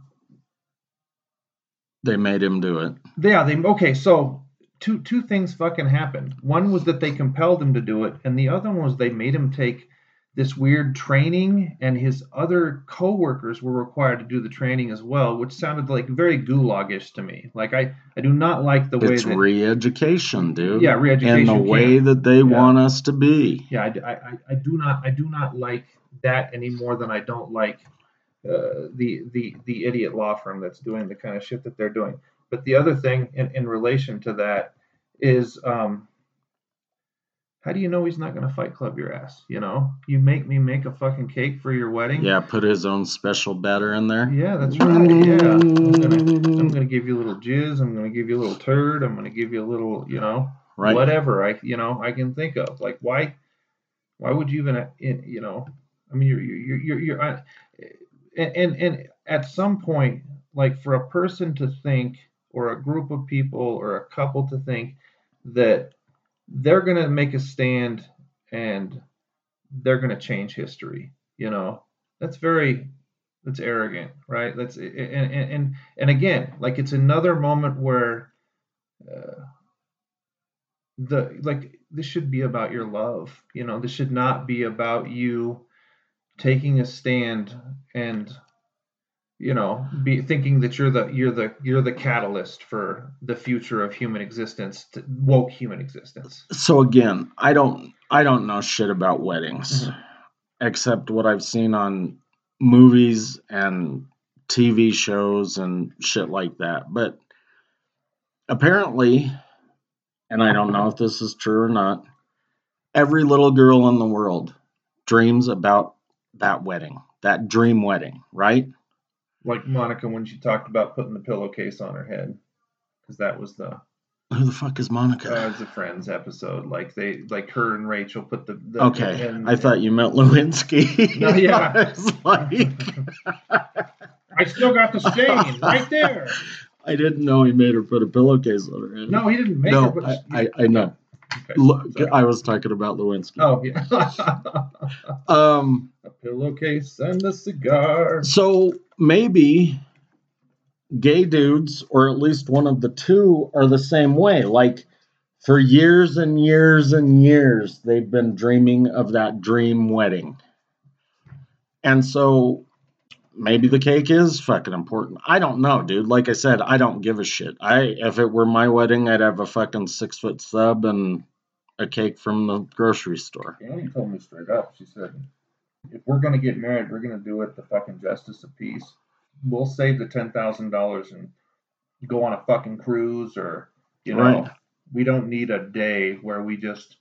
They made him do it. yeah, they okay. So two two things fucking happened. One was that they compelled him to do it, and the other one was they made him take this weird training, and his other coworkers were required to do the training as well, which sounded like very gulagish to me. Like I I do not like the way It's that re-education, dude. yeah re-education in the way that they Yeah. want us to be. yeah I, I, I- I do not I do not like that any more than I don't like uh, the the the idiot law firm that's doing the kind of shit that they're doing. But the other thing in, in relation to that is um, how do you know he's not going to fight club your ass? You know, you make me make a fucking cake for your wedding. Yeah, put his own special batter in there. Yeah, that's right. Yeah, I'm gonna I'm gonna give you a little jizz. I'm gonna give you a little turd. I'm gonna give you a little, you know, Right. whatever I you know I can think of. Like why why would you even uh, you know I mean you're you're you're, you're uh, and, and at some point like for a person to think or a group of people or a couple to think that they're going to make a stand and they're going to change history you know? That's very that's arrogant right? That's and and and, and again like it's another moment where uh, the like this should be about your love you know? This should not be about you taking a stand and you know be thinking that you're the you're the you're the catalyst for the future of human existence to woke human existence So again, I don't I don't know shit about weddings Mhm. except what I've seen on movies and TV shows and shit like that. But apparently, and I don't know if this is true or not, every little girl in the world dreams about that wedding, that dream wedding, right? like monica when she talked about putting the pillowcase on her head because that was the Who the fuck is Monica? uh, it was the friends episode like they like her and rachel put the, the okay, and- I thought you meant Lewinsky. No, yeah. I like, i still got the stain right there I didn't know he made her put a pillowcase on her head. no he didn't make her no, I, I, I know. Okay, I was talking about Lewinsky. oh yeah Um, a pillowcase and a cigar so maybe gay dudes, or at least one of the two, are the same way. Like for years and years and years, they've been dreaming of that dream wedding. And so maybe the cake is fucking important. I don't know, dude. Like I said, I don't give a shit. I if it were my wedding, I'd have a fucking six foot sub and a cake from the grocery store. Annie told me straight up. She said, "If we're gonna get married, we're gonna do it the fucking justice of peace. We'll save the ten thousand dollars and go on a fucking cruise, or you know, Right. we don't need a day where we just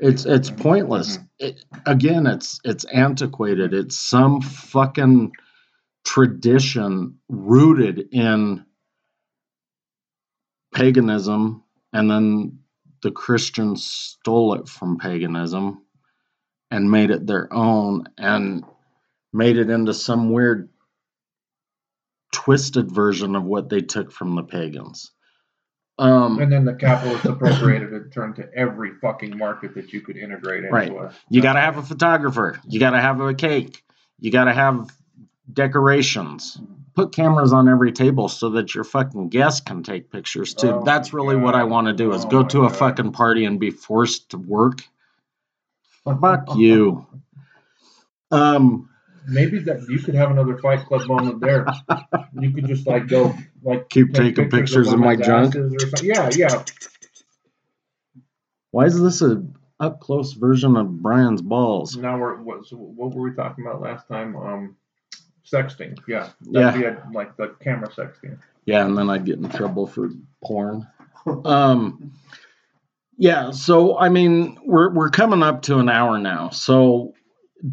It's it's mm-hmm. pointless. Mm-hmm. It, again, it's it's antiquated. It's some fucking tradition rooted in paganism, and then the Christians stole it from paganism and made it their own and made it into some weird twisted version of what they took from the pagans. Um, And then the capitalists appropriated it, turned to every fucking market that you could integrate into Right. a. You got to have a photographer. You got to have a cake. You got to have decorations. Put cameras on every table so that your fucking guests can take pictures too. Oh That's really what I want to do is Oh go to a God. fucking party and be forced to work. Fuck you. Um, Maybe that you could have another Fight Club moment there. You could just like go like keep taking pictures of my women's junk. asses or something. Yeah, yeah. Why is this a up close version of Brian's balls? Now we're what? So what were we talking about last time? Um, sexting. Yeah. Yeah. That'd be a, like the camera sexting. Yeah, and then I'd get in trouble for porn. Um, yeah, so I mean, we're we're coming up to an hour now. So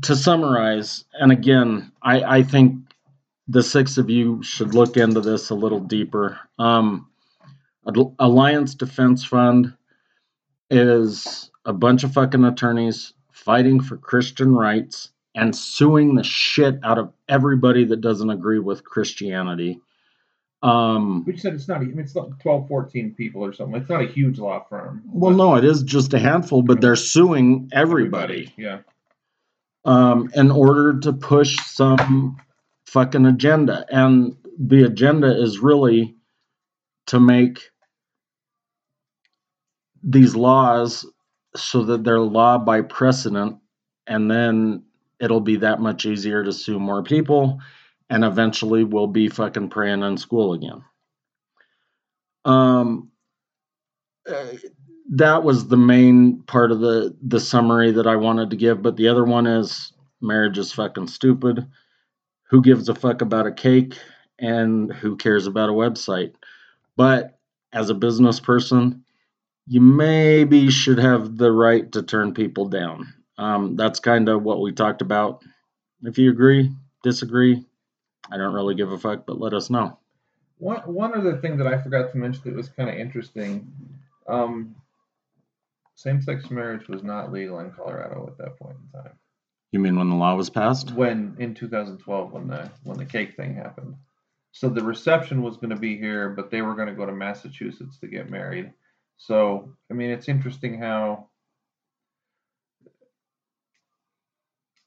to summarize, and again, I I think the six of you should look into this a little deeper. Um, Alliance Defense Fund is a bunch of fucking attorneys fighting for Christian rights and suing the shit out of everybody that doesn't agree with Christianity. Um, We said it's not. I mean, it's not 12, 14 people or something. It's not a huge law firm. well, no, it is just a handful, but they're suing everybody Yeah. Um, in order to push some fucking agenda. And the agenda is really to make these laws so that they're law by precedent, and then it'll be that much easier to sue more people, and eventually we'll be fucking praying in school again. Um, uh, that was the main part of the the summary that I wanted to give, but the other one is marriage is fucking stupid. Who gives a fuck about a cake and who cares about a website? But as a business person, you maybe should have the right to turn people down. Um, that's kind of what we talked about. If you agree, disagree, I don't really give a fuck, but let us know. One one other thing that I forgot to mention that was kind of interesting. Um, same-sex marriage was not legal in Colorado at that point in time. You mean when the law was passed? When in 2012, when the when the cake thing happened, so the reception was going to be here, but they were going to go to Massachusetts to get married. So I mean, it's interesting how,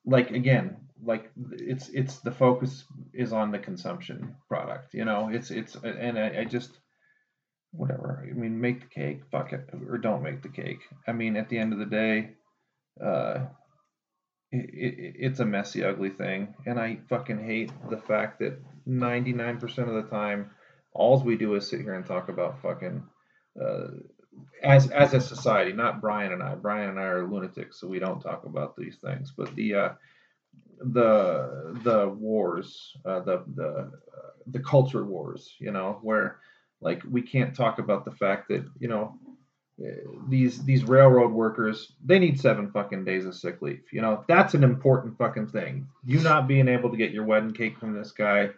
like again, like it's it's the focus is on the consumption product. You know, it's it's and I, I just whatever. I mean, make the cake, fuck it, or don't make the cake. I mean, at the end of the day, uh, it, it, it's a messy, ugly thing, and I fucking hate the fact that 99% of the time, all we do is sit here and talk about fucking. Uh, as as a society, not Brian and I. Brian and I are lunatics, so we don't talk about these things. But the uh, the the wars, uh, the the uh, the culture wars, you know, where like we can't talk about the fact that you know these these railroad workers they need seven fucking days of sick leave. You know that's an important fucking thing. You not being able to get your wedding cake from this guy.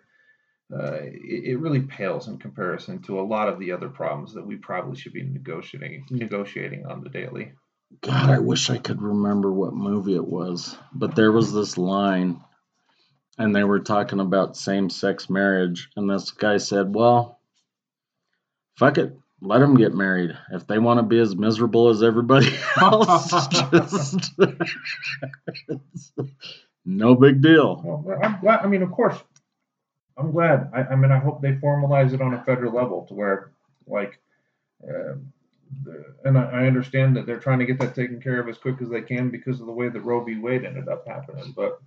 Uh, it, it really pales in comparison to a lot of the other problems that we probably should be negotiating negotiating on the daily. God, I wish I could remember what movie it was, but there was this line, and they were talking about same sex marriage, and this guy said, Well, fuck it, let them get married. If they want to be as miserable as everybody else, just. no big deal. Well, I'm glad. I mean, of course, I'm glad. I, I mean, I hope they formalize it on a federal level to where, like, uh, the, and I, I understand that they're trying to get that taken care of as quick as they can because of the way that Roe v. Wade ended up happening. But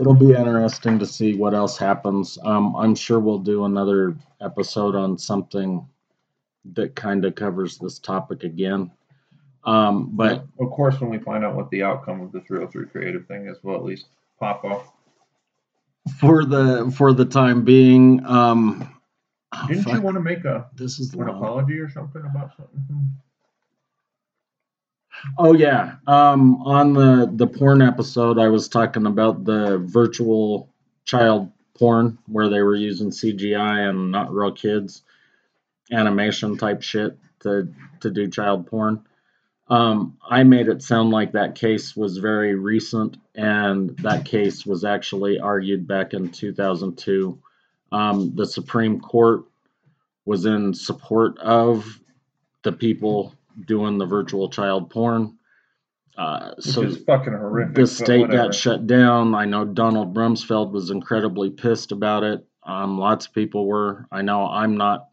It'll be interesting to see what else happens. Um, I'm sure we'll do another episode on something that kind of covers this topic again. Um, but of course, when we find out what the outcome of the 303 creative thing is, we'll at least pop off. for the for the time being, um, oh, Didn't you want to make a this is an apology or something about something? Oh yeah. Um, on the the porn episode, I was talking about the virtual child porn where they were using CGI and not real kids, animation type shit to to do child porn. Um, I made it sound like that case was very recent, and that case was actually argued back in 2002. Um, the Supreme Court was in support of the people doing the virtual child porn. Uh, so is fucking horrific. the state whatever. got shut down. I know Donald Rumsfeld was incredibly pissed about it. Um, lots of people were. I know I'm not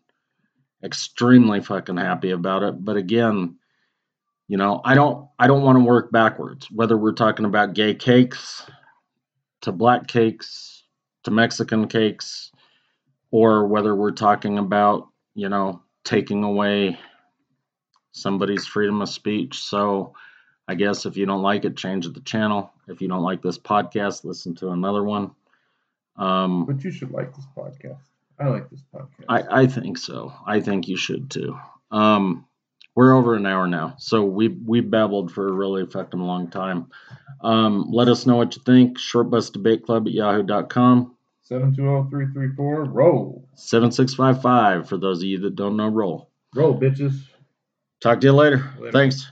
extremely fucking happy about it, but again, you know, I don't I don't want to work backwards. Whether we're talking about gay cakes to black cakes to Mexican cakes or whether we're talking about, you know, taking away somebody's freedom of speech. So, I guess if you don't like it, change the channel. If you don't like this podcast, listen to another one. Um, But you should like this podcast. I like this podcast. I, I think so. I think you should too. Um, we're over an hour now, so we we babbled for a really fucking long time. Um, let us know what you think. Shortbusdebateclub at yahoo.com. 720334, roll. 7655 for those of you that don't know roll. Roll, bitches. Talk to you later. Later. Thanks.